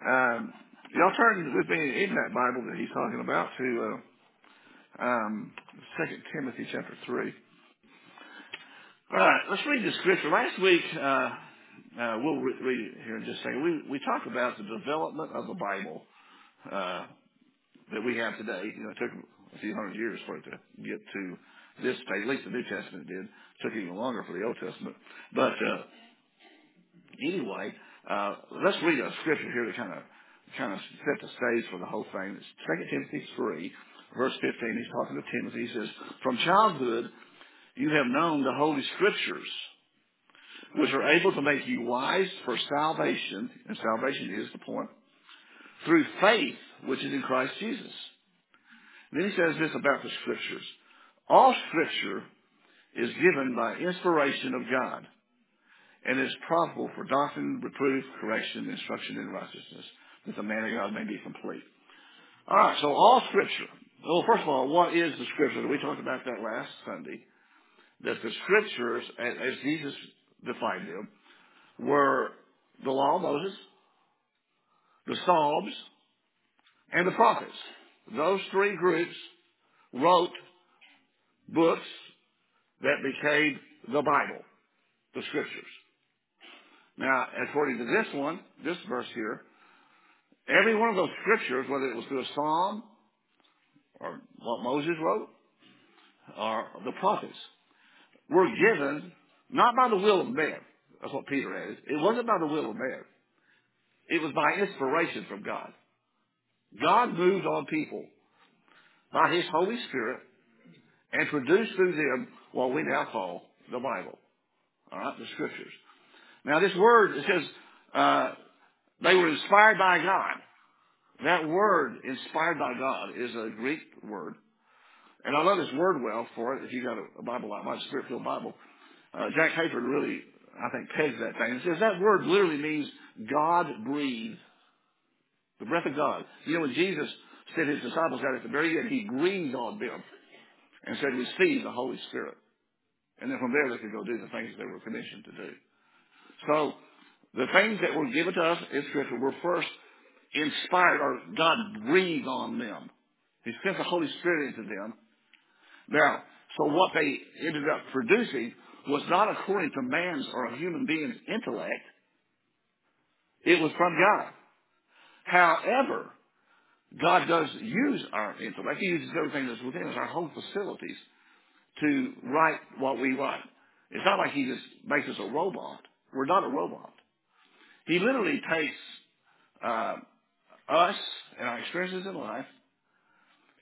Um, y'all turn with me in that Bible that he's talking about to uh, um, 2 Timothy chapter 3. All right, let's read the scripture. Last week, uh, uh, we'll re- read it here in just a second. We, we talked about the development of the Bible uh, that we have today. You know, it took a few hundred years for it to get to this stage. At least the New Testament did. It took even longer for the Old Testament. But uh, anyway, uh, let's read a scripture here to kind of kind of set the stage for the whole thing. It's Second Timothy three, verse fifteen. He's talking to Timothy. He says, "From childhood you have known the holy scriptures, which are able to make you wise for salvation, and salvation is the point, through faith which is in Christ Jesus." And then he says this about the scriptures: All scripture is given by inspiration of God and is profitable for doctrine, reproof, correction, instruction in righteousness, that the man of God may be complete. All right, so all Scripture. Well, first of all, what is the Scripture? We talked about that last Sunday. That the Scriptures, as, as Jesus defined them, were the Law of Moses, the Psalms, and the prophets. Those three groups wrote books that became the Bible, the Scriptures. Now, according to this one, this verse here, Every one of those scriptures, whether it was through a psalm or what Moses wrote or the prophets, were given not by the will of man. That's what Peter added. It wasn't by the will of man. It was by inspiration from God. God moved on people by His Holy Spirit and produced through them what we now call the Bible. All right, the Scriptures. Now, this word it says uh, they were inspired by God. That word, inspired by God, is a Greek word. And I love this word well for it. If you got a, Bible like my Spirit-filled Bible, uh, Jack Hayford really, I think, pegs that thing. It says that word literally means God breathed. The breath of God. You know, when Jesus said his disciples got at the very end, he breathed on them and said, receive the Holy Spirit. And then from there they could go do the things they were commissioned to do. So the things that were given to us in Scripture were first inspired or God breathed on them. He sent the Holy Spirit into them. Now, so what they ended up producing was not according to man's or a human being's intellect. It was from God. However, God does use our intellect. He uses everything that's within us, our whole facilities, to write what we write. It's not like He just makes us a robot. We're not a robot. He literally takes uh, us and our experiences in life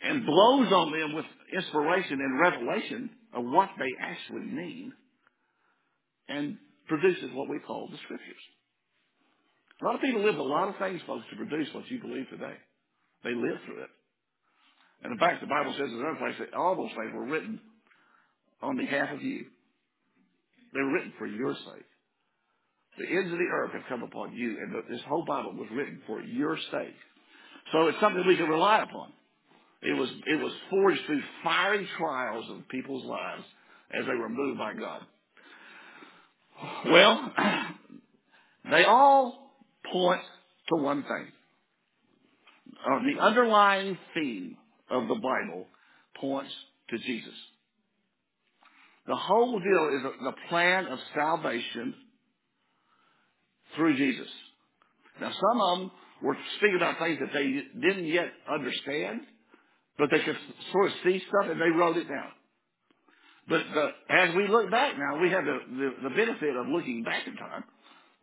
and blows on them with inspiration and revelation of what they actually mean and produces what we call the scriptures. A lot of people live a lot of things, folks, to produce what you believe today. They live through it. And in fact, the Bible says in another place that all those things were written on behalf of you. They were written for your sake. The ends of the earth have come upon you, and this whole Bible was written for your sake. So it's something we can rely upon. It was, it was forged through fiery trials of people's lives as they were moved by God. Well, they all point to one thing. Uh, the underlying theme of the Bible points to Jesus. The whole deal is the plan of salvation through Jesus. Now, some of them were speaking about things that they didn't yet understand, but they could sort of see stuff and they wrote it down. But as we look back now, we have the, the, the benefit of looking back in time.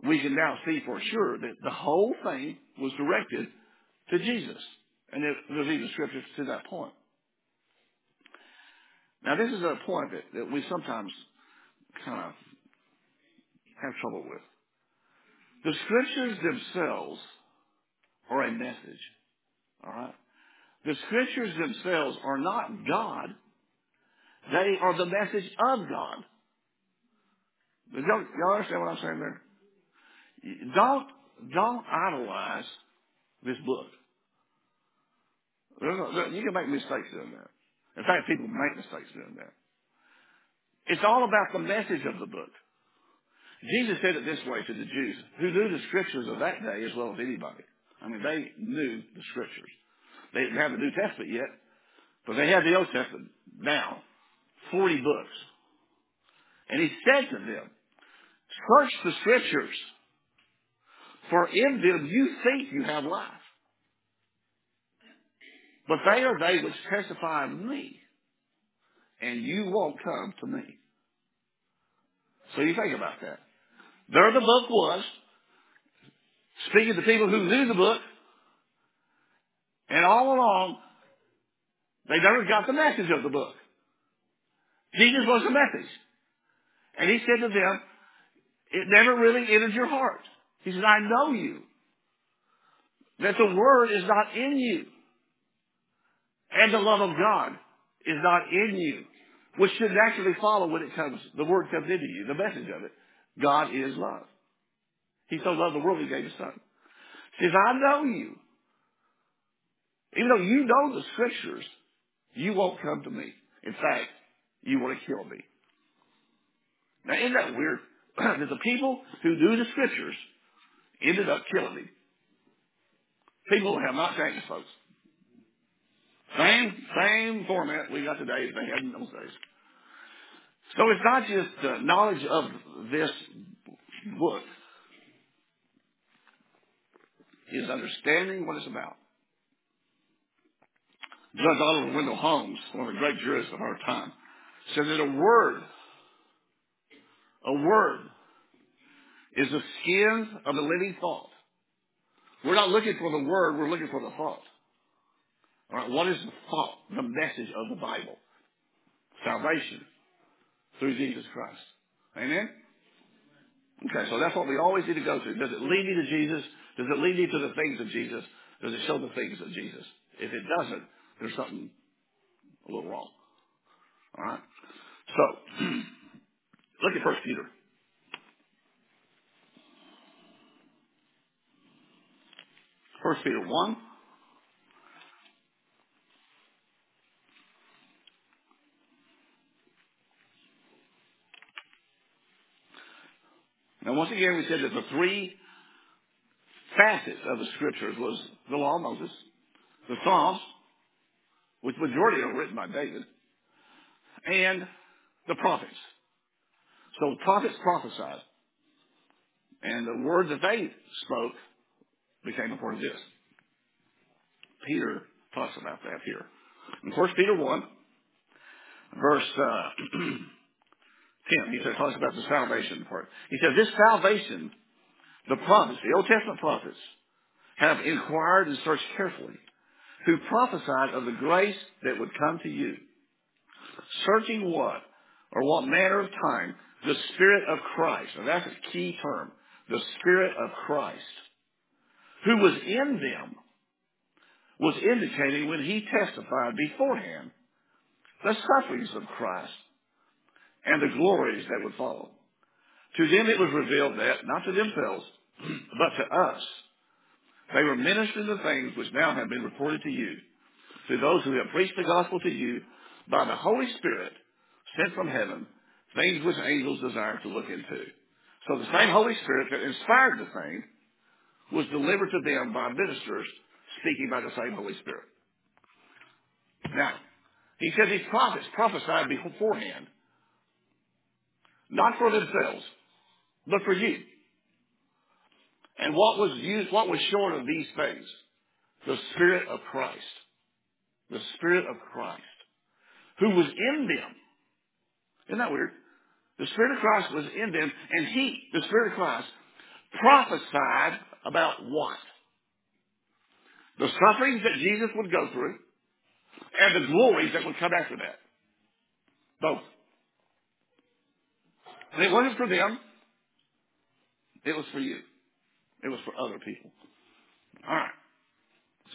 We can now see for sure that the whole thing was directed to Jesus. And there, there's even scriptures to that point. Now, this is a point that, that we sometimes kind of have trouble with. The scriptures themselves are a message. All right? The scriptures themselves are not God. They are the message of God. Y'all, y'all understand what I'm saying there? Don't, don't idolize this book. No- You can make mistakes doing that. In fact, people make mistakes doing that. It's all about the message of the book. Jesus said it this way to the Jews, who knew the scriptures of that day as well as anybody. I mean, they knew the scriptures. They didn't have the New Testament yet, but they had the Old Testament now, 40 books. And he said to them, search the scriptures, for in them you think you have life. But they are they which testify of me, and you won't come to me. So you think about that. There the book was, speaking to people who knew the book, and all along, they never got the message of the book. Jesus was the message. And he said to them, it never really entered your heart. He said, I know you. That the word is not in you. And the love of God is not in you. Which should naturally follow when it comes, the word comes into you, the message of it. God is love. He so loved the world he gave his son. He says, I know you. Even though you know the scriptures, you won't come to me. In fact, you want to kill me. Now, isn't that weird? that the people who knew the scriptures ended up killing him. People have not changed, folks. Same, same format we got today as they had in those days. So it's not just uh, knowledge of this book. It's understanding what it's about. Judge Oliver Wendell Holmes, one of the great jurists of our time, said that a word, a word, is the skin of the living thought. We're not looking for the word, we're looking for the thought. All right, what is the thought, the message of the Bible? Salvation through Jesus Christ. Amen? Okay, so that's what we always need to go to. Does it lead you to Jesus? Does it lead you to the things of Jesus? Does it show the things of Jesus? If it doesn't, there's something a little wrong. All right? So, look at First Peter. First Peter 1. Now, once again, we said that the three facets of the scriptures was the law of Moses, the Psalms, which majority are written by David, and the prophets. So the prophets prophesied, and the word that they spoke became a part of this. Peter talks about that here. In 1 Peter 1, verse uh, 10, he says, talks about the salvation part. He says, this salvation, the prophets, the Old Testament prophets, have inquired and searched carefully, who prophesied of the grace that would come to you. Searching what? Or what manner of time? The Spirit of Christ. And that's a key term. The Spirit of Christ. Who was in them was indicating when he testified beforehand the sufferings of Christ and the glories that would follow. To them it was revealed that, not to themselves, but to us, they were ministering the things which now have been reported to you, to those who have preached the gospel to you by the Holy Spirit sent from heaven, things which angels desire to look into. So the same Holy Spirit that inspired the thing was delivered to them by ministers speaking by the same Holy Spirit. Now, he says these prophets prophesied beforehand, not for themselves, but for you. And what was used, what was short of these things? The Spirit of Christ. The Spirit of Christ. Who was in them. Isn't that weird? The Spirit of Christ was in them, and He, the Spirit of Christ, prophesied about what? The sufferings that Jesus would go through, and the glories that would come after that. Both. And it wasn't for them. It was for you. It was for other people. All right.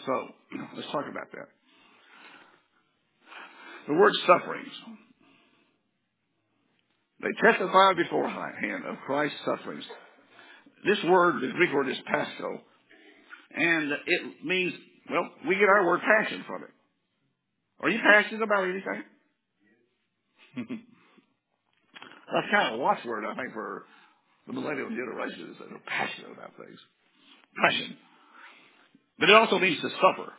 So, let's talk about that. The word sufferings. They testified beforehand of Christ's sufferings. This word, the Greek word is pascho, and it means, well, we get our word passion from it. Are you passionate about anything? That's kind of a watchword, I think, for the millennial generation is that they're passionate about things. Passion. But it also means to suffer.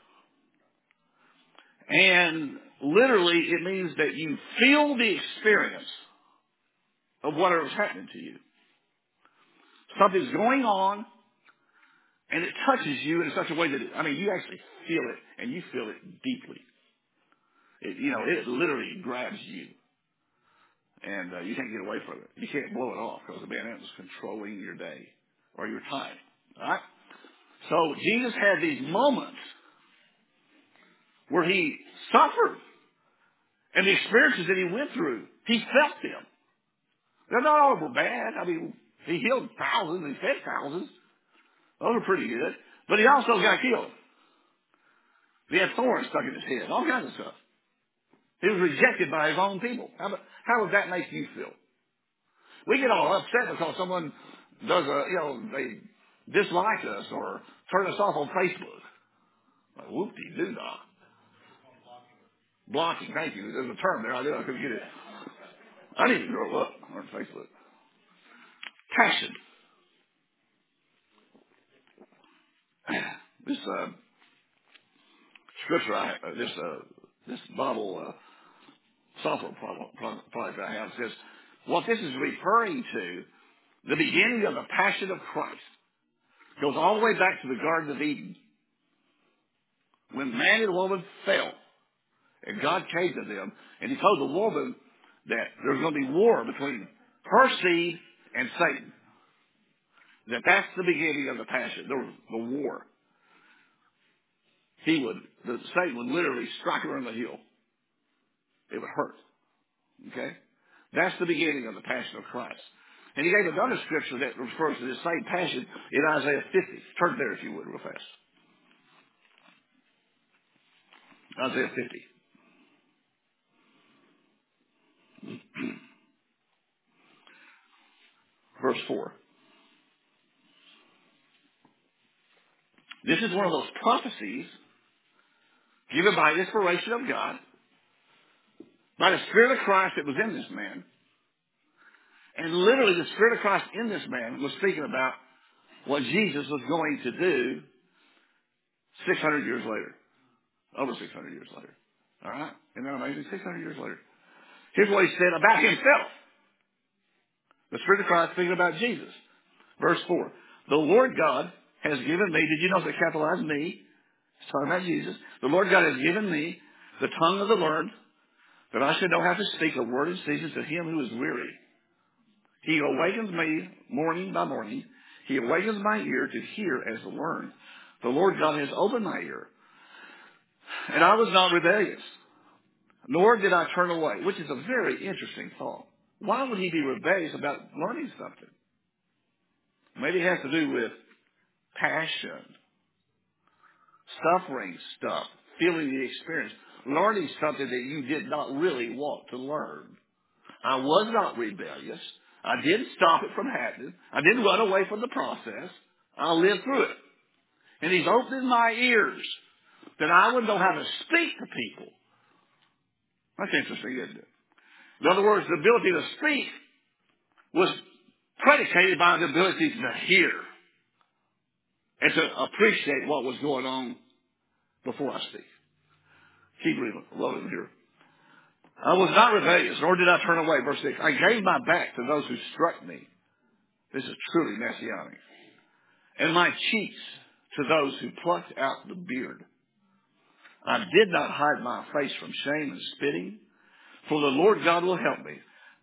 And literally it means that you feel the experience of whatever's happening to you. Something's going on and it touches you in such a way that, it, I mean, you actually feel it and you feel it deeply. It, you know, it literally grabs you and uh, you can't get away from it. You can't blow it off because, man, it was controlling your day or your time. All right? So Jesus had these moments where he suffered and the experiences that he went through, he felt them. They're not all were bad. I mean, he healed thousands, he fed thousands. Those are pretty good. But he also got killed. He had thorns stuck in his head, all kinds of stuff. He was rejected by his own people. How, how would that make you feel? We get all upset because someone does a, you know, they dislike us or turn us off on Facebook. Like, whoop-de-doo-dah. Blocking, thank you. There's a term there. I couldn't get it. I need to grow up on Facebook. Passion. This uh, scripture, I, uh, this uh, this Bible uh, product I have says what this is referring to the beginning of the passion of Christ goes all the way back to the Garden of Eden when man and woman fell and God came to them and he told the woman that there's going to be war between her seed and Satan. That that's the beginning of the passion, the, the war. He would, the Satan would literally strike her in the heel. It would hurt. Okay? That's the beginning of the passion of Christ. And he gave another scripture that refers to this same passion in Isaiah 50. Turn there if you would real fast. Isaiah 50. Verse 4. This is one of those prophecies given by inspiration of God, by the Spirit of Christ that was in this man. And literally the Spirit of Christ in this man was speaking about what Jesus was going to do 600 years later. Over 600 years later. All right? Isn't that amazing? 600 years later. Here's what he said about himself. The Spirit of Christ speaking about Jesus. Verse 4. The Lord God has given me, did you know that capitalized me? It's talking about Jesus. The Lord God has given me the tongue of the learned, that I should know how to speak a word in season to him who is weary. He awakens me morning by morning. He awakens my ear to hear as to learn. The Lord God has opened my ear. And I was not rebellious, nor did I turn away, which is a very interesting thought. Why would he be rebellious about learning something? Maybe it has to do with passion, suffering stuff, feeling the experience, learning something that you did not really want to learn. I was not rebellious. I didn't stop it from happening. I didn't run away from the process. I lived through it. And he's opening my ears that I would know how to speak to people. That's interesting, isn't it? In other words, the ability to speak was predicated by the ability to hear and to appreciate what was going on before I speak. Keep reading, rolling here. I was not rebellious, nor did I turn away. Verse 6. I gave my back to those who struck me. This is truly messianic. And my cheeks to those who plucked out the beard. I did not hide my face from shame and spitting, for the Lord God will help me.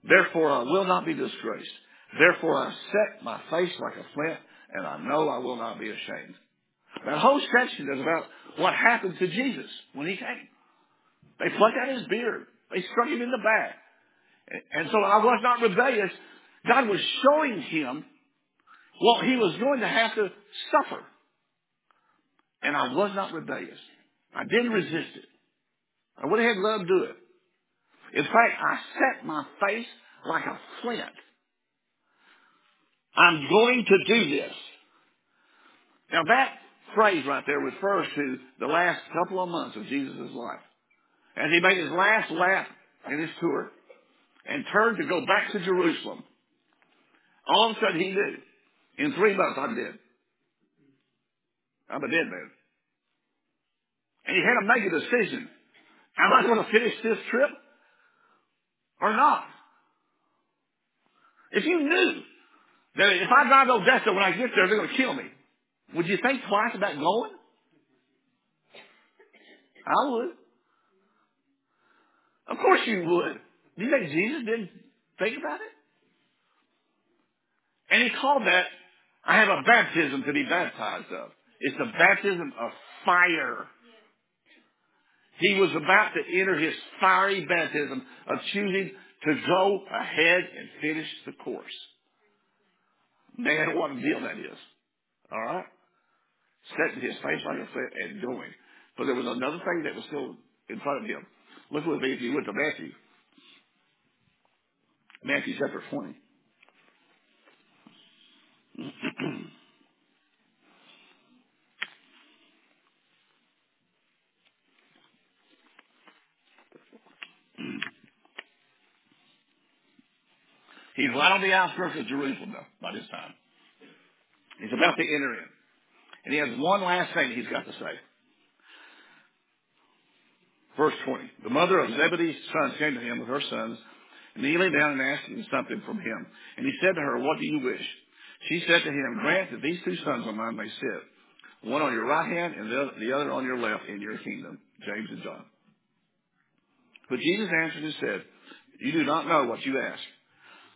Therefore I will not be disgraced. Therefore I set my face like a flint, and I know I will not be ashamed. That whole section is about what happened to Jesus when he came. They plucked out his beard. They struck him in the back. And so I was not rebellious. God was showing him what he was going to have to suffer. And I was not rebellious. I didn't resist it. I would have loved to do it. In fact, I set my face like a flint. I'm going to do this. Now that phrase right there refers to the last couple of months of Jesus' life. As he made his last lap in his tour and turned to go back to Jerusalem, all of a sudden he knew, in three months I'm dead. I'm a dead man. And he had to make a decision. Am I going to finish this trip or not? If you knew that if I drive to Odessa when I get there, they're going to kill me, would you think twice about going? I would. Of course you would. Do you think Jesus didn't think about it? And he called that, I have a baptism to be baptized of. It's the baptism of fire. He was about to enter his fiery baptism of choosing to go ahead and finish the course. Man, what a deal that is. All right? Setting his face like a flint and going. But there was another thing that was still in front of him. Look with me if you went to Matthew. Matthew chapter 20. He's right on the outskirts of Jerusalem though, by this time. He's about to enter in. And he has one last thing he's got to say. Verse 20. The mother of Zebedee's sons came to him with her sons, kneeling down and asking something from him. And he said to her, What do you wish? She said to him, Grant that these two sons of mine may sit, one on your right hand and the other on your left in your kingdom. James and John. But Jesus answered and said, You do not know what you ask.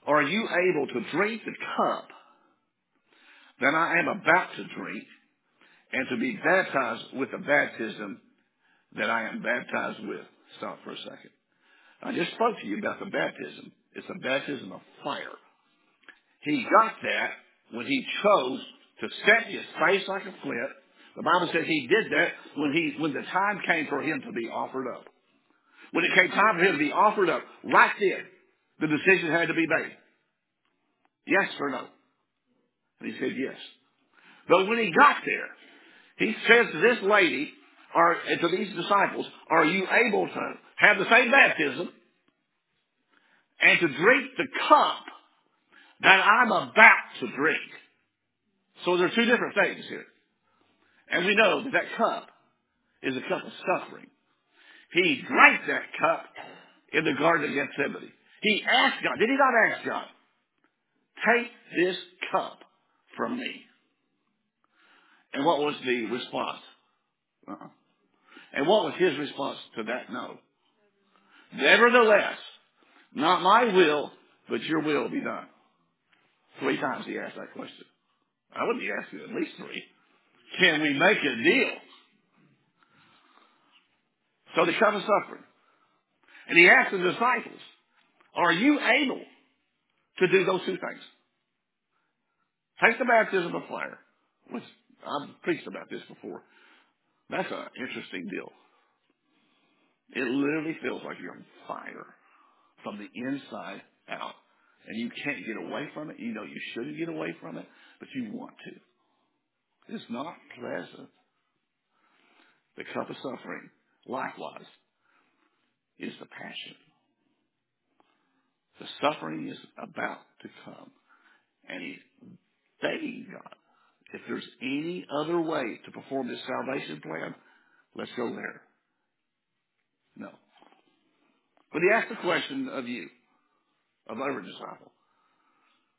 Are you able to drink the cup that I am about to drink and to be baptized with the baptism that I am baptized with? Stop for a second. I just spoke to you about the baptism. It's a baptism of fire. He got that when he chose to set his face like a flint. The Bible says he did that when he when the time came for him to be offered up. When it came time for him to be offered up, right then, the decision had to be made. Yes or no? And he said yes. But when he got there, he says to this lady, or to these disciples, are you able to have the same baptism and to drink the cup that I'm about to drink? So there are two different things here. And we know that that cup is a cup of suffering. He drank that cup in the Garden of Gethsemane. He asked God, did he not ask God, take this cup from me? And what was the response? Uh-uh. And what was his response to that no? Nevertheless, not my will, but your will be done. Three times he asked that question. I would be asking at least three. Can we make a deal? So they come to suffering. And he asked the disciples, are you able to do those two things? Take the baptism of fire, which I've preached about this before. That's an interesting deal. It literally feels like you're on fire from the inside out. And you can't get away from it. You know you shouldn't get away from it, but you want to. It's not pleasant. The cup of suffering, likewise, is the passion. The suffering is about to come. And he's begging God, if there's any other way to perform this salvation plan, let's go there. No. But he asked the question of you, of every disciple.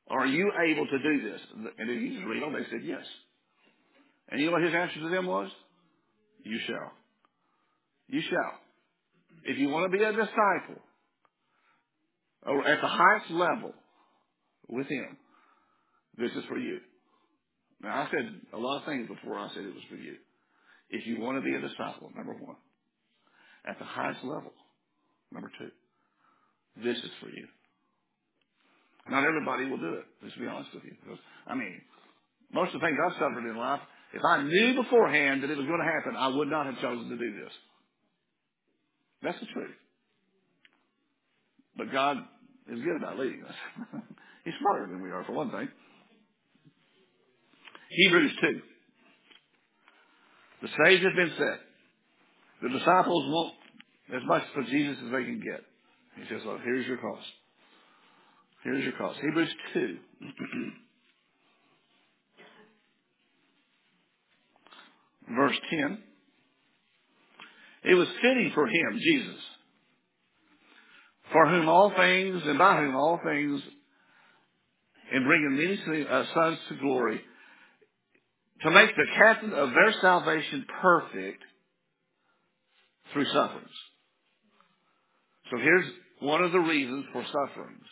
Are you able to do this? And if you just read on, they said yes. And you know what his answer to them was? You shall. You shall. If you want to be a disciple, or at the highest level with him, this is for you. Now I said a lot of things before I said it was for you. If you want to be a disciple, number one, at the highest level, number two, this is for you. Not everybody will do it, let's be honest with you. Because, I mean, most of the things I've suffered in life, if I knew beforehand that it was going to happen, I would not have chosen to do this. That's the truth. But God is good about leading us. He's smarter than we are, for one thing. Hebrews 2. The stage has been set. The disciples want as much for Jesus as they can get. He says, well, here's your cost. Here's your cost. Hebrews 2. Verse 10. It was fitting for him, Jesus, for whom all things and by whom all things in bringing many uh, sons to glory, to make the captain of their salvation perfect through sufferings. So here's one of the reasons for sufferings.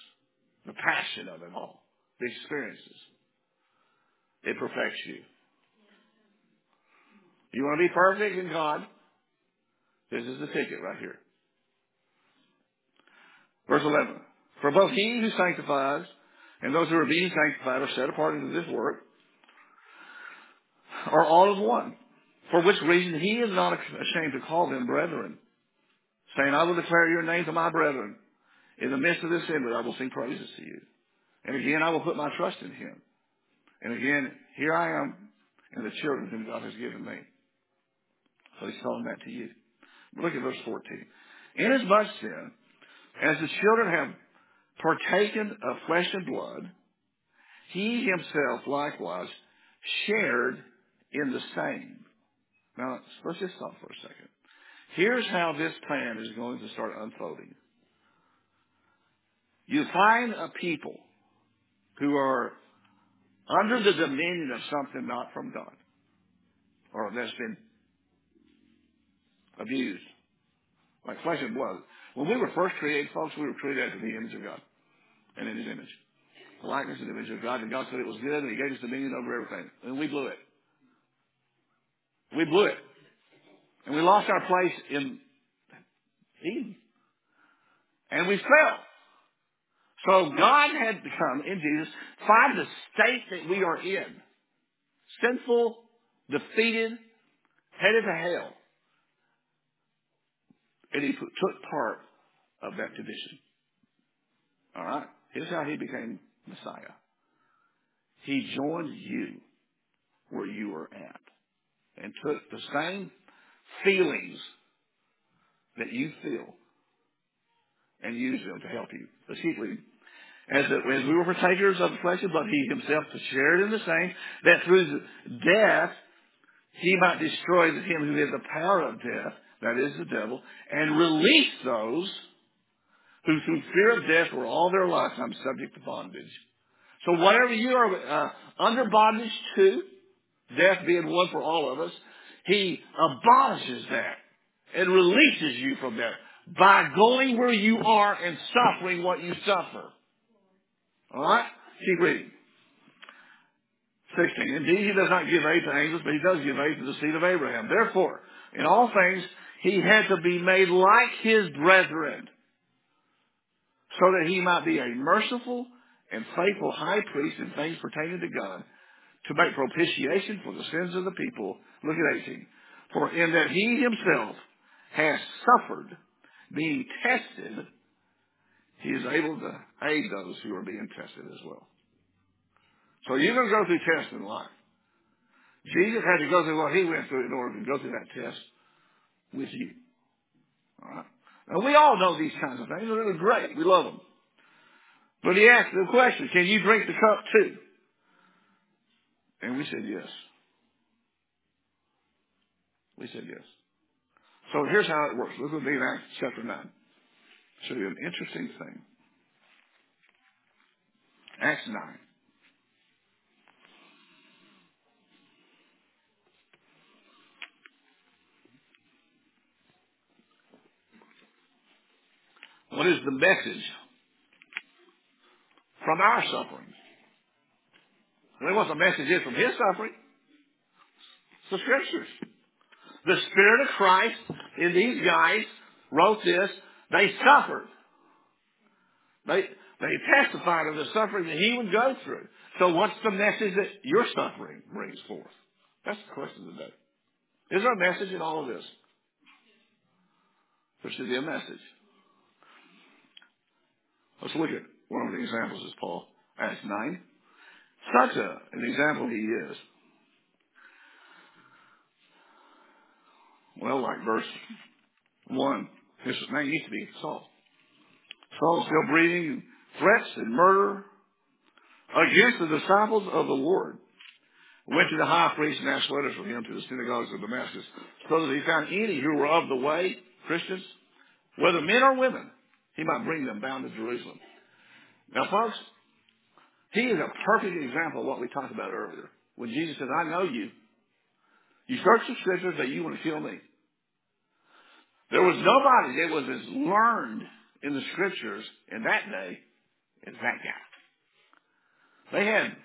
The passion of it all. The experiences. It perfects you. You want to be perfect in God? This is the ticket right here. Verse 11. For both he who sanctifies and those who are being sanctified are set apart into this work are all of one. For which reason he is not ashamed to call them brethren, saying, I will declare your name to my brethren. In the midst of this assembly I will sing praises to you. And again I will put my trust in him. And again, here I am and the children whom God has given me. So he's telling that to you. Look at verse 14. Inasmuch then, as the children have partaken of flesh and blood, he himself likewise shared in the same. Now, let's just stop for a second. Here's how this plan is going to start unfolding. You find a people who are under the dominion of something not from God, or that's been abused, like flesh and blood. When we were first created, folks, we were created after the image of God and in His image, the likeness and the image of God. And God said it was good, and He gave us dominion over everything, and we blew it. We blew it, and we lost our place in Eden, and we fell. So God had to come in Jesus, find the state that we are in. Sinful, defeated, headed to hell. And he took part of that condition. All right? Here's how he became Messiah. He joined you where you were at and took the same feelings that you feel and used them to help you. Let's keep reading. As, as we were partakers of the flesh and blood, he himself to share in the same, that through death he might destroy him who had the power of death, that is the devil, and release those who through fear of death were all their lifetime subject to bondage. So whatever you are uh, under bondage to, death being one for all of us, he abolishes that and releases you from that by going where you are and suffering what you suffer. All right? Keep reading. 16. Indeed, he does not give aid to angels, but he does give aid to the seed of Abraham. Therefore, in all things, he had to be made like his brethren, so that he might be a merciful and faithful high priest in things pertaining to God, to make propitiation for the sins of the people. Look at 18. For in that he himself has suffered, being tested, he is able to aid those who are being tested as well. So you're going to go through tests in life. Jesus had to go through what he went through in order to go through that test with you. All right? Now we all know these kinds of things. They're really great. We love them. But he asked the question, can you drink the cup too? And we said yes. We said yes. So here's how it works. Look with me in Acts chapter 9. show you an interesting thing. Acts 9. What is the message from our suffering? Well, what the message is from his suffering? It's the scriptures. The Spirit of Christ in these guys wrote this. They suffered. They, they testified of the suffering that he would go through. So what's the message that your suffering brings forth? That's the question today. Is there a message in all of this? There should be a message. Let's look at one of the examples is Paul. Acts 9. Such a, an example he is. Well, like verse 1, his name used to be Saul. Saul still breathing threats and murder against the disciples of the Lord. went to the high priest and asked letters from him to the synagogues of Damascus, so that he found any who were of the way, Christians, whether men or women, he might bring them bound to Jerusalem. Now, folks, he is a perfect example of what we talked about earlier. When Jesus said, I know you. You search the scriptures that you want to kill me. There was nobody that was as learned in the scriptures in that day as that guy. They had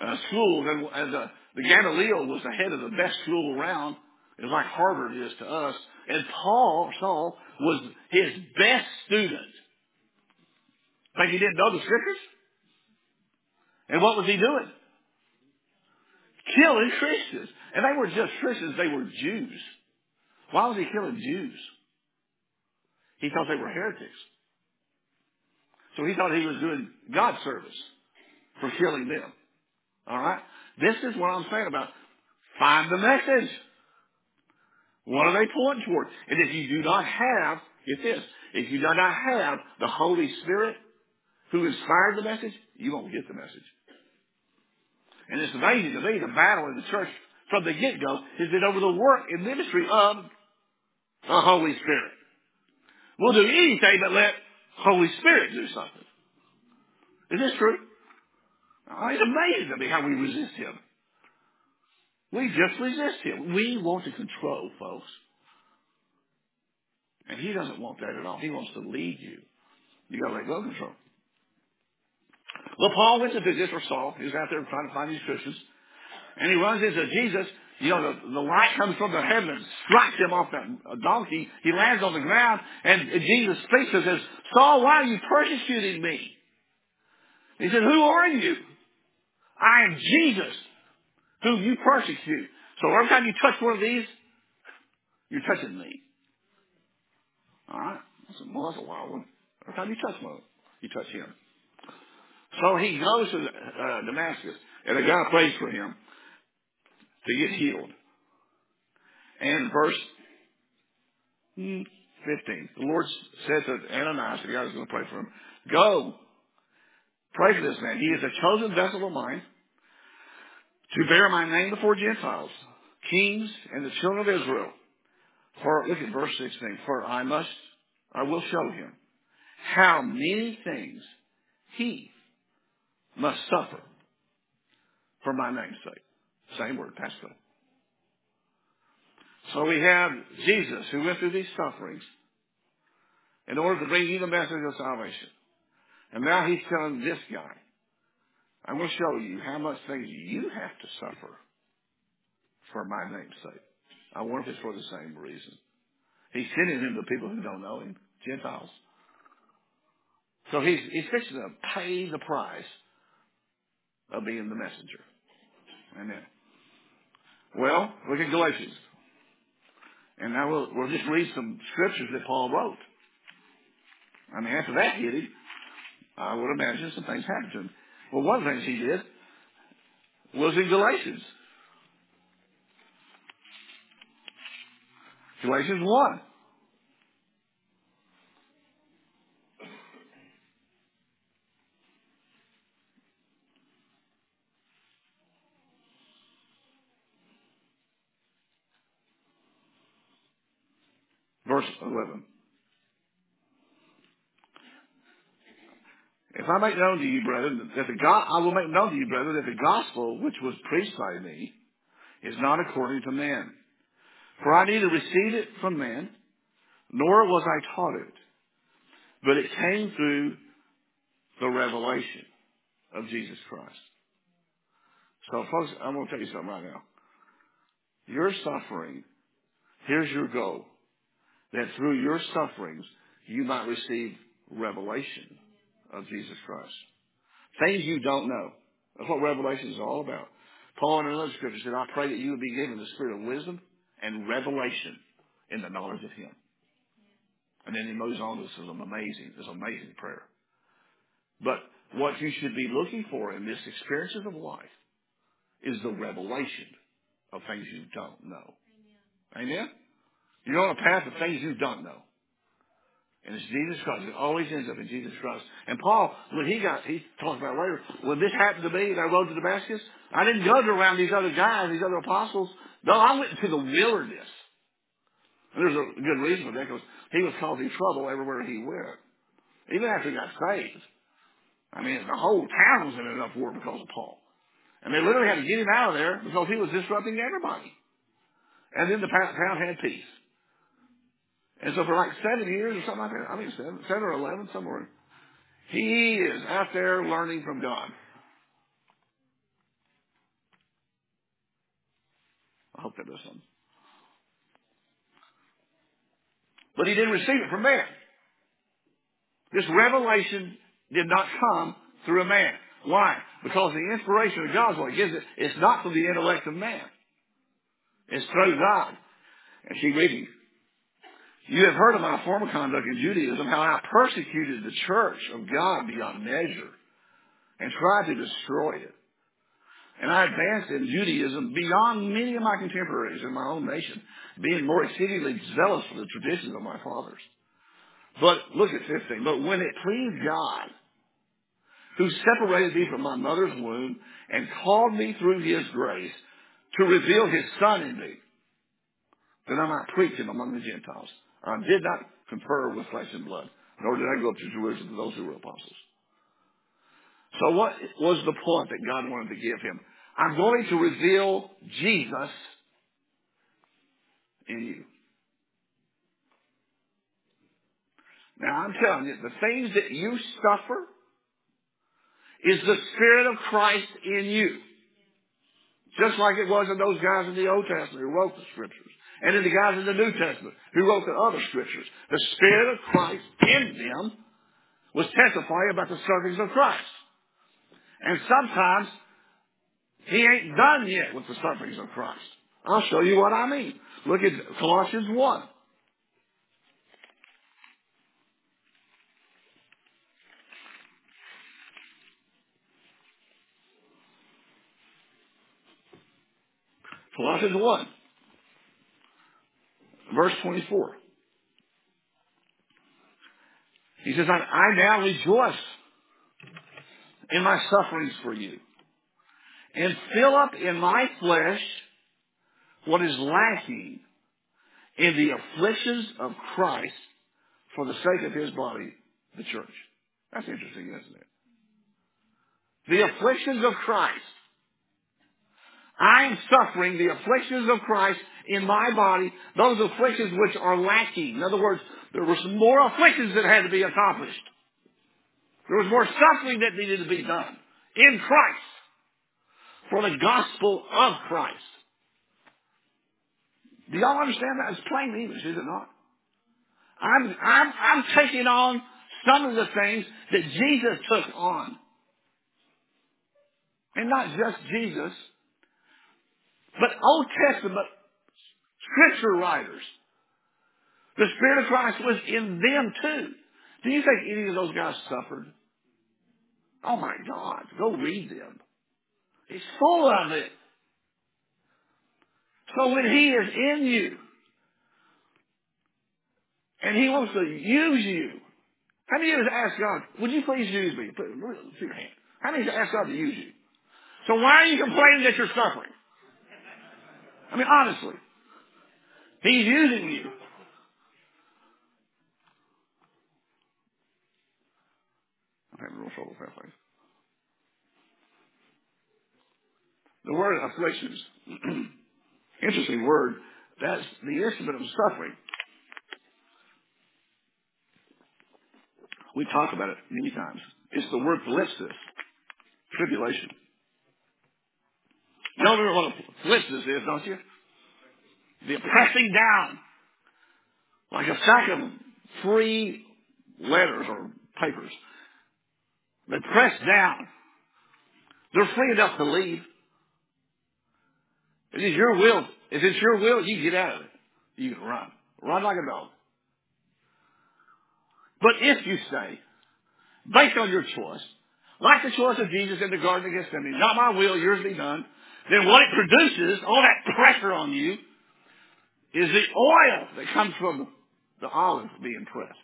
uh, schools, and, and uh, the Gamaliel was the head of the best school around. It was like Harvard is to us. And Paul, Saul, was his best student. Think he didn't know the scriptures? And what was he doing? Killing Christians. And they were just Christians, they were Jews. Why was he killing Jews? He thought they were heretics. So he thought he was doing God service for killing them. All right? This is what I'm saying about find the message. What are they pointing toward? And if you do not have, get this, if you do not have the Holy Spirit who inspired the message, you won't get the message. And it's amazing to me, the battle in the church from the get-go has been over the work and ministry of the Holy Spirit. We'll do anything but let Holy Spirit do something. Is this true? Oh, it's amazing to me how we resist Him. We just resist Him. We want to control, folks. And He doesn't want that at all. He wants to lead you. You gotta let go of control. Well, Paul went to visit for Saul. He was out there trying to find these Christians. And he runs into Jesus. You know, the, the light comes from the heaven and strikes him off that donkey. He lands on the ground and Jesus speaks and says, Saul, why are you persecuting me? He said, who are you? I am Jesus, whom you persecute. So every time you touch one of these, you're touching me. All right? I said, well, that's a wild one. Every time you touch one, you touch him. So he goes to uh, Damascus, and a guy prays for him to get healed. And verse 15, the Lord said to Ananias, the guy who's going to pray for him, Go, pray for this man. He is a chosen vessel of mine to bear my name before Gentiles, kings, and the children of Israel. For, look at verse 16, for I must, I will show him how many things he must suffer for my name's sake. Same word, pastor. So we have Jesus who went through these sufferings in order to bring you the message of salvation. And now he's telling this guy, I'm going to show you how much things you have to suffer for my name's sake. I wonder if it's for the same reason. He's sending him to people who don't know him, Gentiles. So he's, he's fixing to pay the price of being the messenger. Amen. Well, look at Galatians. And now we'll, we'll just read some scriptures that Paul wrote. I mean, after that hit him, I would imagine some things happened to him. Well, one of the things he did was in Galatians. Galatians 1. Verse 11. If I make known to you, brethren, that the God, I will make known to you, brethren, that the gospel which was preached by me is not according to man. For I neither received it from man, nor was I taught it, but it came through the revelation of Jesus Christ. So folks, I'm going to tell you something right now. Your suffering, here's your goal. That through your sufferings, you might receive revelation of Jesus Christ. Things you don't know. That's what Revelation is all about. Paul in another scripture said, I pray that you would be given the spirit of wisdom and revelation in the knowledge of Him. And then he moves on this is amazing, this amazing prayer. But what you should be looking for in this experiences of life is the revelation of things you don't know. Amen? You're on a path of things you don't know. And it's Jesus Christ. It always ends up in Jesus Christ. And Paul, when he got, he talked about later, when this happened to me and I rode to Damascus, I didn't go to around these other guys, these other apostles. No, I went into the wilderness. And there's a good reason for that because he was causing trouble everywhere he went. Even after he got saved. I mean, the whole town was in an uproar because of Paul. And they literally had to get him out of there because he was disrupting everybody. And then the town had peace. And so for like seven years or something like that, I mean seven, seven or eleven, somewhere, he is out there learning from God. I hope that does something. But he didn't receive it from man. This revelation did not come through a man. Why? Because the inspiration of God's what gives it. It's not from the intellect of man. It's through God. And keep reading. You have heard of my former conduct in Judaism, how I persecuted the church of God beyond measure and tried to destroy it. And I advanced in Judaism beyond many of my contemporaries in my own nation, being more exceedingly zealous for the traditions of my fathers. But look at 15. But when it pleased God, who separated me from my mother's womb and called me through his grace to reveal his son in me, that I might preach him among the Gentiles. I did not confer with flesh and blood, nor did I go up to Jerusalem to those who were apostles. So what was the point that God wanted to give him? I'm going to reveal Jesus in you. Now I'm telling you, the things that you suffer is the Spirit of Christ in you. Just like it was in those guys in the Old Testament who wrote the scriptures. And in the guys in the New Testament who wrote the other scriptures. The Spirit of Christ in them was testifying about the sufferings of Christ. And sometimes he ain't done yet with the sufferings of Christ. I'll show you what I mean. Look at Colossians 1. Colossians 1, verse 24. He says, I, I now rejoice in my sufferings for you and fill up in my flesh what is lacking in the afflictions of Christ for the sake of his body, the church. That's interesting, isn't it? The afflictions of Christ. I am suffering the afflictions of Christ in my body, those afflictions which are lacking. In other words, there were some more afflictions that had to be accomplished. There was more suffering that needed to be done in Christ for the gospel of Christ. Do y'all understand that? It's plain English, is it not? I'm, I'm, I'm taking on some of the things that Jesus took on. And not just Jesus, but Old Testament scripture writers. The Spirit of Christ was in them too. Do you think any of those guys suffered? Oh my God, go read them. He's full of it. So when He is in you, and He wants to use you, how many of you ask God, would you please use me? Put, put your hand. How many of you ask God to use you? So why are you complaining that you're suffering? I mean, honestly. He's using you. Having real trouble with that thing. The word afflictions. Interesting word. That's the instrument of suffering. We talk about it many times. It's the word thlipsis. Tribulation. You know what a thlipsis is, don't you? The pressing down. Like a sack of free letters or papers. They press down. They're free enough to leave. If it's your will, if it's your will, you get out of it. You can run. Run like a dog. But if you say, based on your choice, like the choice of Jesus in the Garden of Gethsemane, not my will, yours be done, then what it produces, all that pressure on you, is the oil that comes from the olive being pressed.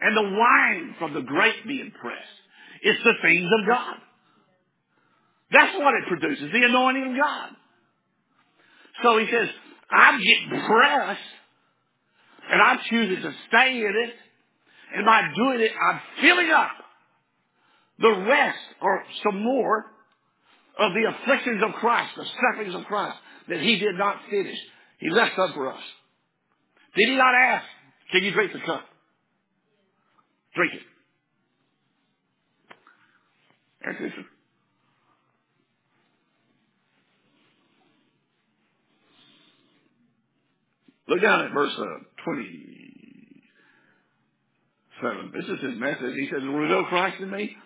and the wine from the grape being pressed. It's the things of God. That's what it produces, the anointing of God. So he says, I get pressed, and I'm choosing to stay in it, and by doing it, I'm filling up the rest or some more of the afflictions of Christ, the sufferings of Christ that he did not finish. He left some for us. Did he not ask, can you drink the cup? Drink it. That's it. Look down at verse uh, 27. This is his message. He says, Will no Christ in me?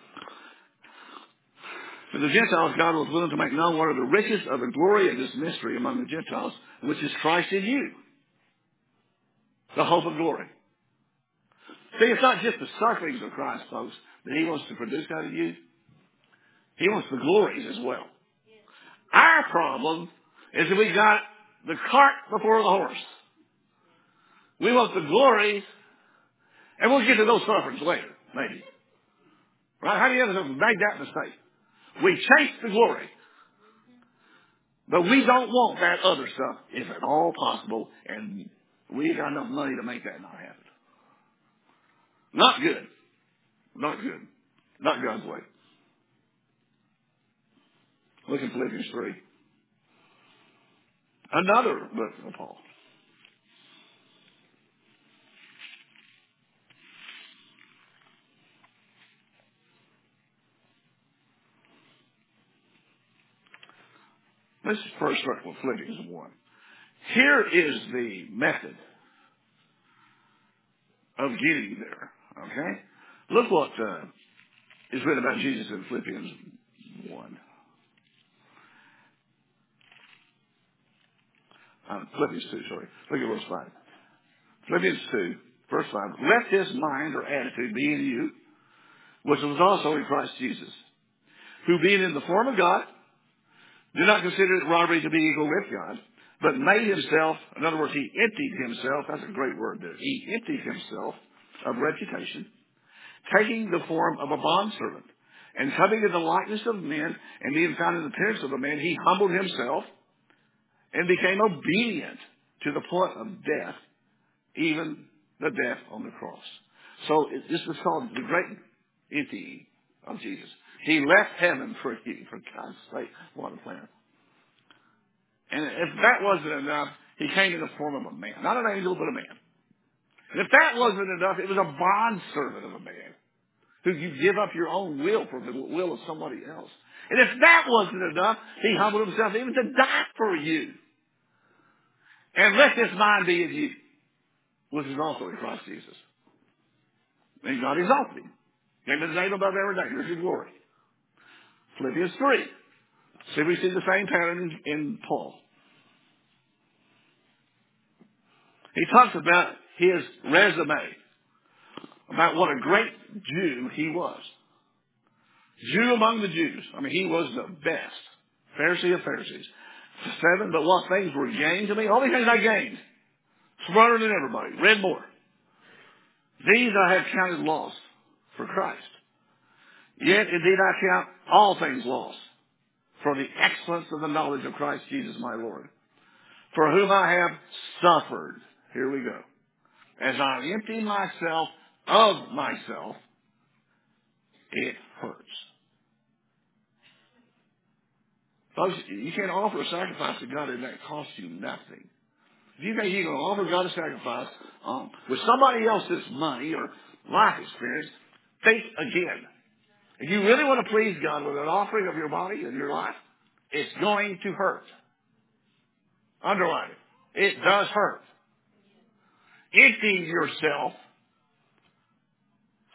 For the Gentiles, God was willing to make known what are the riches of the glory of this mystery among the Gentiles, which is Christ in you, the hope of glory. See, it's not just the sufferings of Christ, folks, that He wants to produce out of you. He wants the glories as well. Our problem is that we got the cart before the horse. We want the glories, and we'll get to those sufferings later, maybe. Right? How do you ever make that mistake? We chase the glory. But we don't want that other stuff, if at all possible, and we ain't got enough money to make that not happen. Not good. Not good. Not God's way. Look at Philippians 3. Another book of Paul. Let's first start with Philippians 1. Here is the method of getting there. Okay? Look what uh, is written about Jesus in Philippians 1. Uh, Philippians 2, sorry. Look at verse 5. Philippians 2, verse 5. Let this mind or attitude be in you, which was also in Christ Jesus, who being in the form of God, did not consider it robbery to be equal with God, but made himself, in other words, he emptied himself, that's a great word there, he emptied himself of reputation, taking the form of a bondservant, and coming in the likeness of men, and being found in the appearance of a man, he humbled himself, and became obedient to the point of death, even the death on the cross. So this is called the great emptying of Jesus. He left heaven for you, for God's sake. What a plan. And if that wasn't enough, he came in the form of a man. Not an angel, but a man. And if that wasn't enough, it was a bond servant of a man who you give up your own will for the will of somebody else. And if that wasn't enough, he humbled himself even to die for you. And let this mind be in you, which is also in Christ Jesus. And God exalted him. Gave the name above every name. There's his glory. Philippians 3. See, we see the same pattern in, Paul. He talks about his resume, about what a great Jew he was. Jew among the Jews. I mean, he was the best. Pharisee of Pharisees. Seven, but what things were gained to me? All these things I gained. Smarter than everybody. Read more. These I have counted loss for Christ. Yet indeed I count all things lost for the excellence of the knowledge of Christ Jesus my Lord, for whom I have suffered. Here we go. As I empty myself of myself, it hurts. Folks, you can't offer a sacrifice to God and that costs you nothing. If you think you can offer God a sacrifice um, with somebody else's money or life experience, think again. If you really want to please God with an offering of your body and your life, it's going to hurt. Underline it. It does hurt. Emptying yourself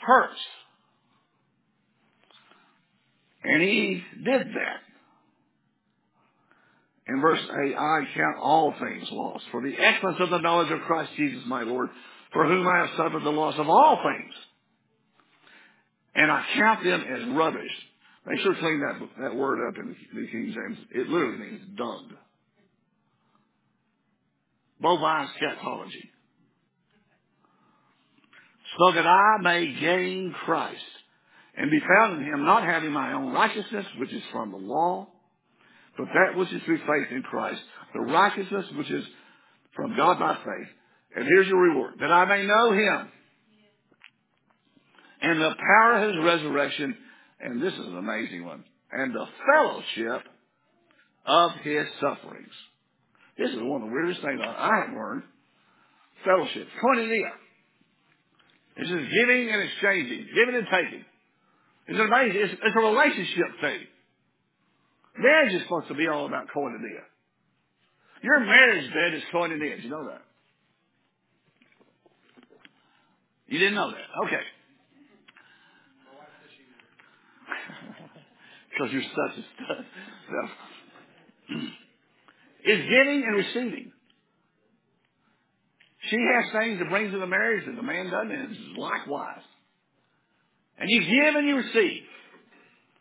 hurts. And he did that. In verse 8, I count all things lost for the excellence of the knowledge of Christ Jesus my Lord, for whom I have suffered the loss of all things. And I count them as rubbish. Make sure to clean that, that word up in the King James. It literally means dung. Bovine scatology. so that I may gain Christ and be found in him, not having my own righteousness, which is from the law, but that which is through faith in Christ, the righteousness which is from God by faith. And here's your reward, that I may know him and the power of his resurrection, and this is an amazing one, and the fellowship of his sufferings. This is one of the weirdest things I have learned. Fellowship. Koinonia. This is giving and exchanging, giving and taking. It's amazing. It's, it's a relationship thing. Marriage is supposed to be all about koinonia. Your marriage bed is koinonia. Did you know that? You didn't know that? Okay. Because you're such a stud. It's giving and receiving. She has things to bring to the marriage that the man doesn't, and it's likewise. And you give and you receive.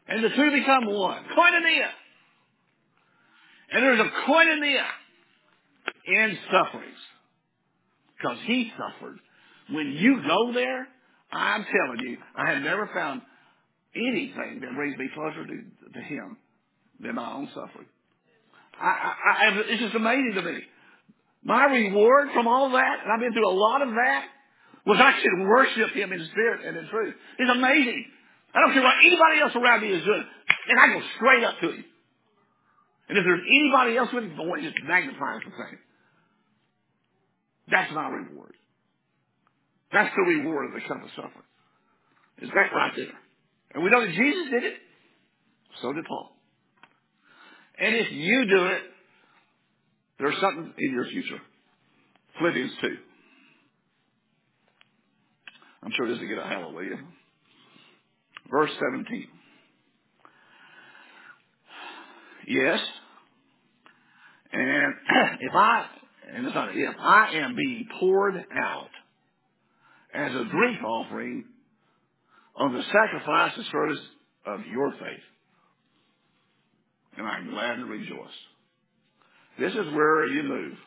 And the two become one. Koinonia. And there's a koinonia in sufferings. Because he suffered. When you go there, I'm telling you, I have never found anything that brings me closer to, to him than my own suffering. I, I, I, it's just amazing to me. My reward from all that, and I've been through a lot of that, was I should worship him in spirit and in truth. It's amazing. I don't care what anybody else around me is doing. And I go straight up to him. And if there's anybody else with me, boy, it just magnifies the thing. That's my reward. That's the reward of the cup of suffering. Is that right there? And we know that Jesus did it. So did Paul. And if you do it, there's something in your future. Philippians 2. I'm sure this will get a hallelujah. Verse 17. Yes. And if I, and it's not if, I am being poured out as a drink offering on the sacrifice and service of your faith. And I'm glad to rejoice. This is where you move.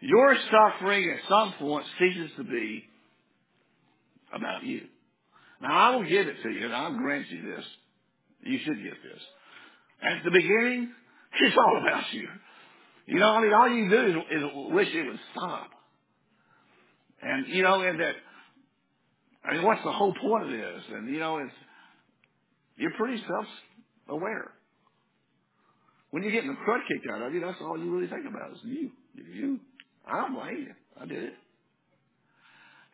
Your suffering at some point ceases to be about you. Now I will give it to you and I'll grant you this. You should get this. At the beginning, it's all about you. You know, I mean, all you do is, is wish it would stop. And, you know, and that, I mean, what's the whole point of this? And, you know, it's, you're pretty self-aware. When you're getting the crud kicked out of you, that's all you really think about is you. You. I don't blame you. I did it.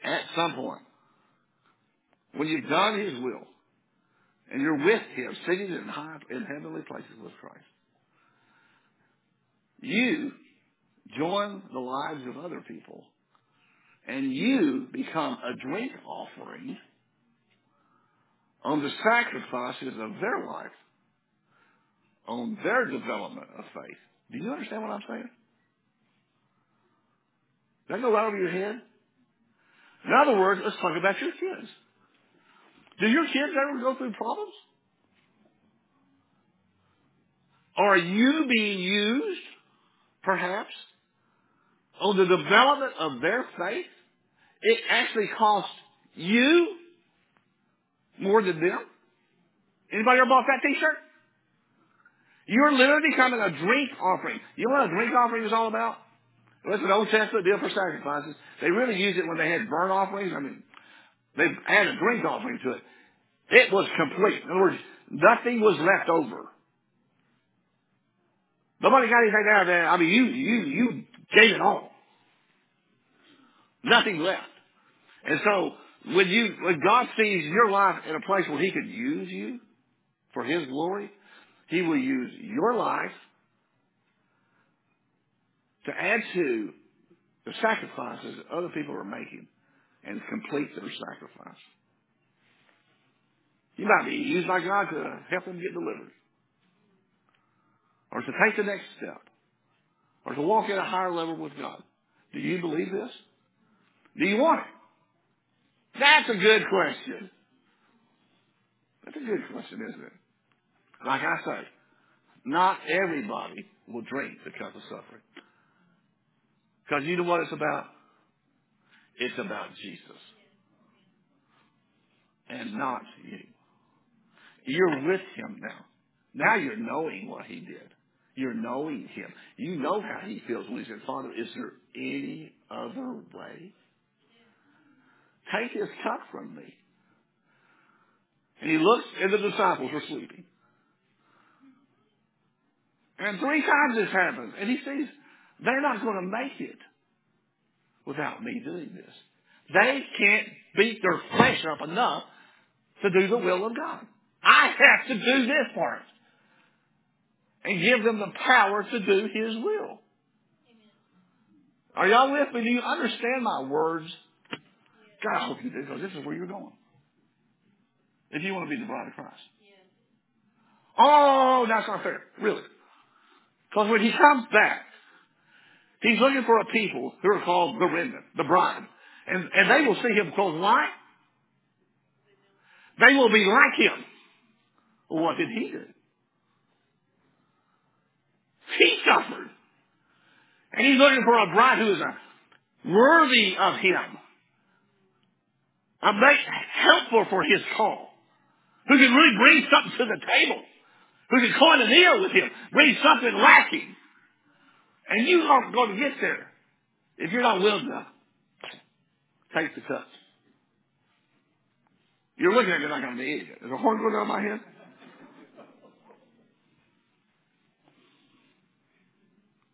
At some point, when you've done His will, and you're with Him, sitting in high, in heavenly places with Christ, you join the lives of other people, and you become a drink offering on the sacrifices of their life, on their development of faith. Do you understand what I'm saying? Does that go out of your head? In other words, let's talk about your kids. Do your kids ever go through problems? Are you being used, perhaps, on the development of their faith? It actually costs you more than them. Anybody ever bought that t-shirt? You're literally becoming a drink offering. You know what a drink offering is all about? It's an Old Testament deal for sacrifices. They really used it when they had burnt offerings. I mean, they had a drink offering to it. It was complete. In other words, nothing was left over. Nobody got anything out of that. I mean, you, you, you gave it all. Nothing left. And so, when you, when God sees your life in a place where He could use you for His glory, He will use your life to add to the sacrifices that other people are making and complete their sacrifice. You might be used by God to help them get delivered. Or to take the next step. Or to walk at a higher level with God. Do you believe this? Do you want it? That's a good question. That's a good question, isn't it? Like I say, not everybody will drink the cup of suffering. Because you know what it's about? It's about Jesus and not you. You're with him now. Now you're knowing what he did. You're knowing him. You know how he feels when he said, Father, is there any other way? Take his cup from me. And he looks, and the disciples were sleeping. And three times this happens. And he sees they're not going to make it without me doing this. They can't beat their flesh up enough to do the will of God. I have to do this part and give them the power to do His will. Are y'all with me? Do you understand my words? God, I hope you do, because this is where you're going. If you want to be the bride of Christ. Oh, that's not fair. Really. Because when He comes back, He's looking for a people who are called the remnant, the bride. And, and they will see Him close why? They will be like Him. Well, what did He do? He suffered. And he's looking for a bride who is a worthy of him. Make helpful for his call. Who can really bring something to the table. Who can coin a deal with him. Bring something lacking. And you aren't going to get there if you're not willing to take the cup. You're looking at me like I'm the idiot. Is a horn going down my head?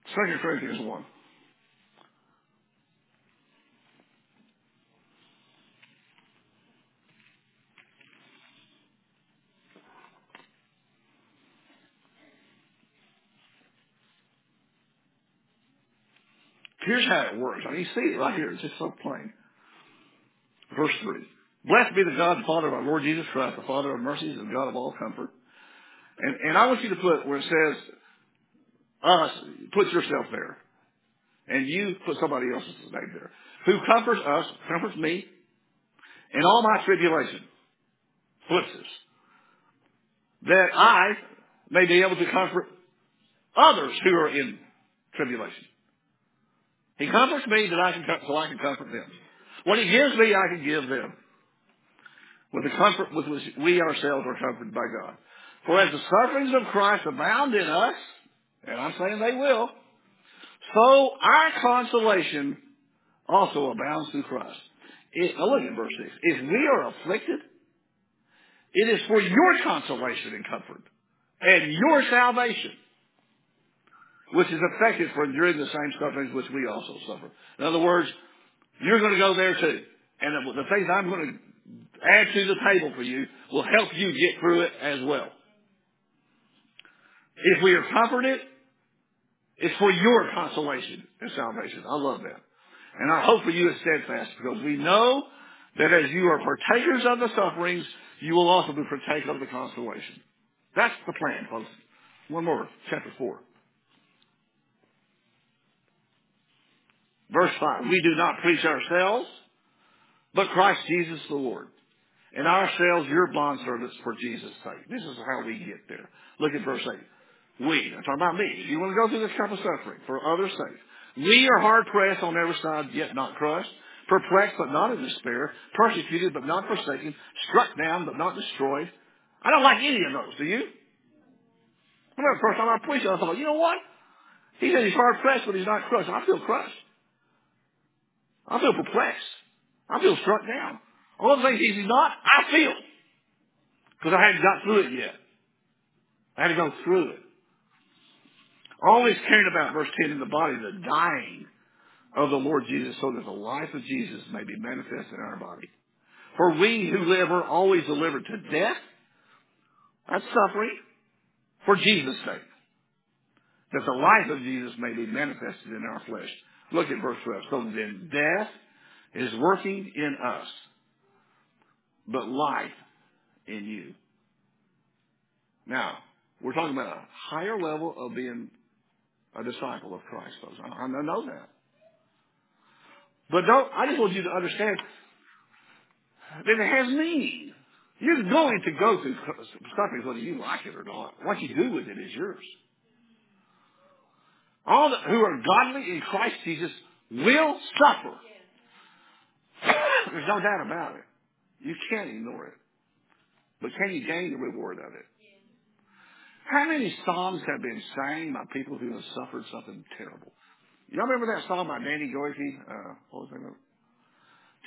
Second Corinthians 1. Here's how it works. I mean, you see it right here. It's just so plain. Verse 3. Blessed be the God and Father of our Lord Jesus Christ, the Father of mercies and God of all comfort. And, and I want you to put where it says us, put yourself there. And you put somebody else's name there. Who comforts us, comforts me, in all my tribulation. Thlipsis. That I may be able to comfort others who are in tribulation. He comforts me that I can, so I can comfort them. What he gives me, I can give them. With the comfort with which we ourselves are comforted by God. For as the sufferings of Christ abound in us, and I'm saying they will, so our consolation also abounds through Christ. It, now look at verse 6. If we are afflicted, it is for your consolation and comfort and your salvation, which is effective for enduring the same sufferings which we also suffer. In other words, you're going to go there too. And the things I'm going to add to the table for you will help you get through it as well. If we are comforted, it's for your consolation and salvation. I love that. And our hope for you is steadfast because we know that as you are partakers of the sufferings, you will also be partakers of the consolation. That's the plan, folks. One more, chapter 4. Verse 5. We do not preach ourselves, but Christ Jesus the Lord. And ourselves your bondservants for Jesus' sake. This is how we get there. Look at verse 8. We, I'm talking about me. You want to go through this type of suffering for others' sake. We are hard pressed on every side, yet not crushed. Perplexed, but not in despair. Persecuted, but not forsaken. Struck down, but not destroyed. I don't like any of those, do you? I remember the first time I preached, I thought, you know what? He said he's hard pressed, but he's not crushed. I feel crushed. I feel perplexed. I feel struck down. All the things he's not, I feel. Because I hadn't got through it yet. I had to go through it. Always caring about, verse 10, in the body, the dying of the Lord Jesus, so that the life of Jesus may be manifest in our body. For we who live are always delivered to death. That's suffering. For Jesus' sake. That the life of Jesus may be manifested in our flesh. Look at verse 12. So then death is working in us, but life in you. Now, we're talking about a higher level of being a disciple of Christ, folks. I, I know that. But don't, I just want you to understand that it has meaning. You're going to go through suffering whether you like it or not. What you do with it is yours. All that, who are godly in Christ Jesus will suffer. There's no doubt about it. You can't ignore it. But can you gain the reward of it? How many psalms have been sang by people who have suffered something terrible? Y'all remember that song by Danny Gokey? Uh, what was that?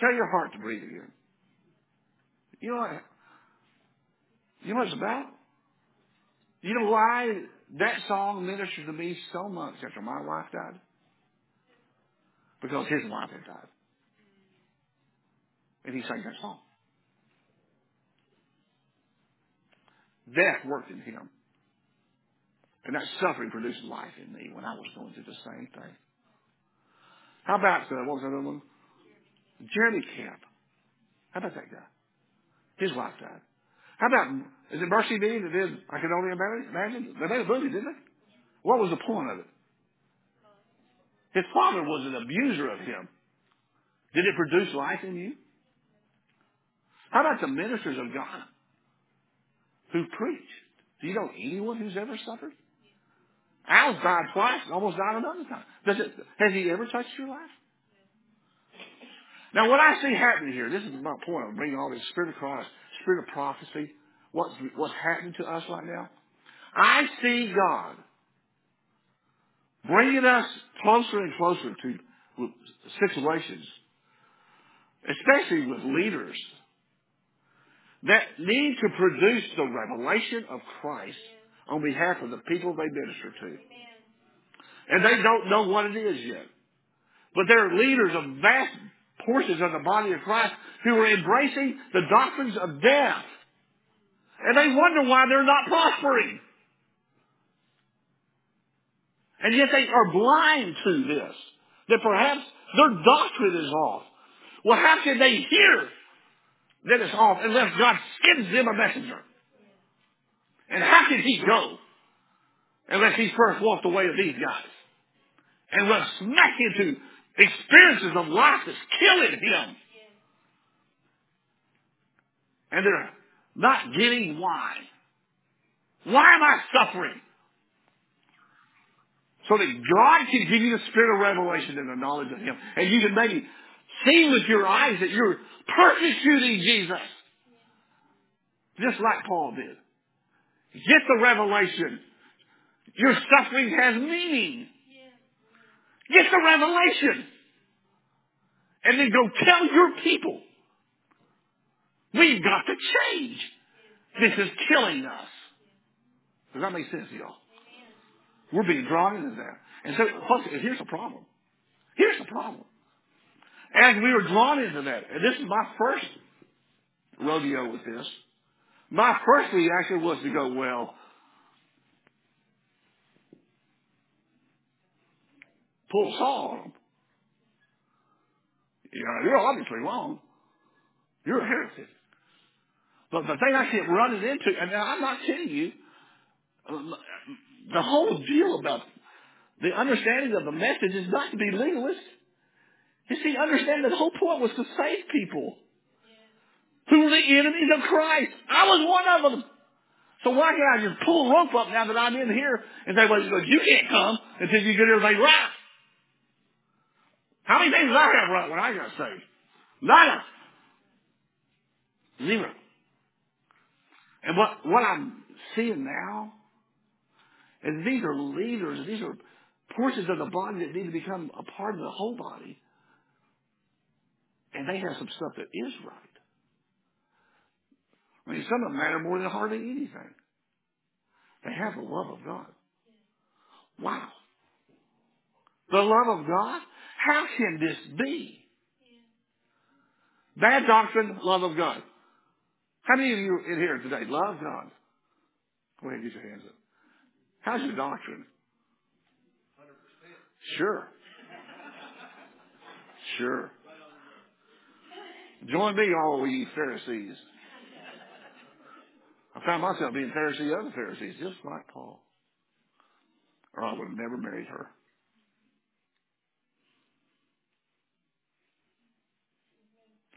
Tell your heart to breathe again. You know what? You know what it's about? You know why that song ministered to me so much after my wife died? Because his wife had died. And he sang that song. Death worked in him. And that suffering produced life in me when I was going through the same thing. How about, uh, what was that other one? Jeremy Camp. How about that guy? His wife died. How about, is it MercyMe that I can only imagine? They made a movie, didn't they? What was the point of it? His father was an abuser of him. Did it produce life in you? How about the ministers of God who preach? Do you know anyone who's ever suffered? Al's died twice, and almost died another time. Does it, has he ever touched your life? Now, what I see happening here, this is my point. I'm bringing all this spirit Christ, spirit of prophecy, what's, what's happening to us right now. I see God bringing us closer and closer to situations, especially with leaders, that need to produce the revelation of Christ on behalf of the people they minister to. And they don't know what it is yet. But they're leaders of vast portions of the body of Christ who are embracing the doctrines of death. And they wonder why they're not prospering. And yet they are blind to this. That perhaps their doctrine is off. Well, how can they hear that it's off unless God sends them a messenger? And how can he go unless he first walked the way of these guys? And run smack into experiences of life that's killing him. And they're not getting why. Why am I suffering? So that God can give you the spirit of revelation and the knowledge of Him. And you can maybe see with your eyes that you're persecuting Jesus. Just like Paul did. Get the revelation. Your suffering has meaning. Get the revelation. And then go tell your people. We've got to change. This is killing us. Does that make sense to y'all? We're being drawn into that. And so, plus, here's the problem. Here's the problem. As we were drawn into that, and this is my first rodeo with this, my first reaction was to go, well, on them. You know, you're obviously wrong. You're a heretic. But the thing I kept running into, and I'm not kidding you, the whole deal about the understanding of the message is not to be legalist. You see, understand that the whole point was to save people who were the enemies of Christ. I was one of them. So why can't I just pull a rope up now that I'm in here and say, well, you can't come until you get everything right? How many things did I have right when I got saved? None. Zero. And what, what I'm seeing now is these are leaders. These are portions of the body that need to become a part of the whole body. And they have some stuff that is right. I mean, some of them matter more than hardly anything. They have the love of God. Wow. The love of God? How can this be? Bad doctrine, love of God. How many of you in here today love God? Go ahead and get your hands up. How's your doctrine? 100%. Sure. Sure. Join me, all ye Pharisees. I found myself being Pharisee of the Pharisees, just like Paul. Or I would have never married her.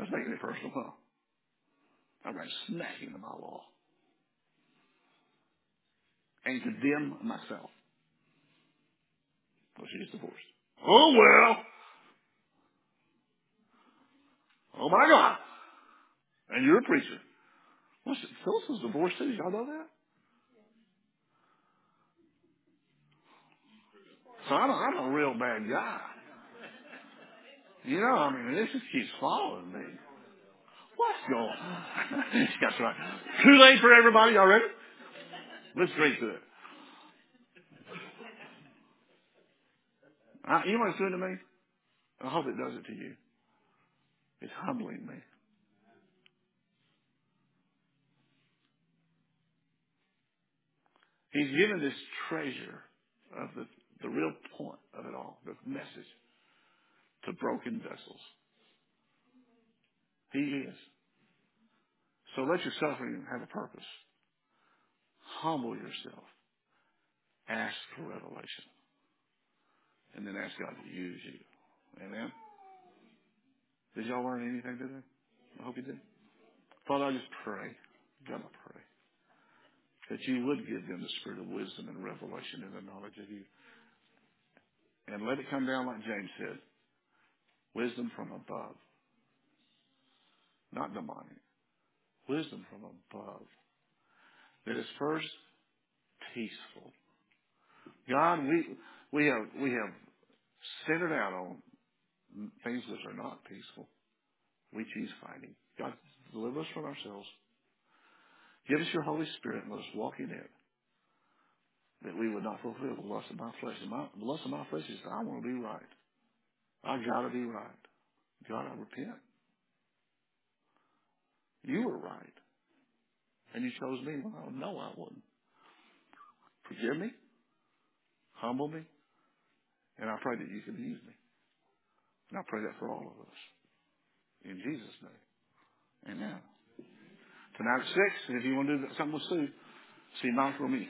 That's making it personal, huh? I'm right smack my law. And condemn myself. Well, she's divorced. Oh well. Oh my God. And you're a preacher. What's it? Phyllis was divorced too. Y'all know that? So I'm a, I'm a real bad guy. You know, I mean, this just keeps following me. What's going on? That's right. Too late for everybody. Y'all ready? Let's drink to it. I, you know what it's doing to me? I hope it does it to you. It's humbling me. He's given this treasure of the, the real point of it all, the message to broken vessels. He is. So let your suffering have a purpose. Humble yourself. Ask for revelation. And then ask God to use you. Amen. Did y'all learn anything today? I hope you did. Father, I just pray. God, I pray that you would give them the spirit of wisdom and revelation and the knowledge of you. And let it come down like James said. Wisdom from above. Not demonic. Wisdom from above. That is first peaceful. God, we we have we have centered out on things that are not peaceful. We choose fighting. God, deliver us from ourselves. Give us your Holy Spirit and let us walk in it. That we would not fulfill the lust of my flesh. And my, the lust of my flesh is I want to be right. I gotta be right. God, I repent. You were right. And you chose me when I I wouldn't. Forgive me. Humble me. And I pray that you can use me. And I pray that for all of us. In Jesus' name. Amen. Tonight at 6, and if you want to do something with Sue, see Michael or me.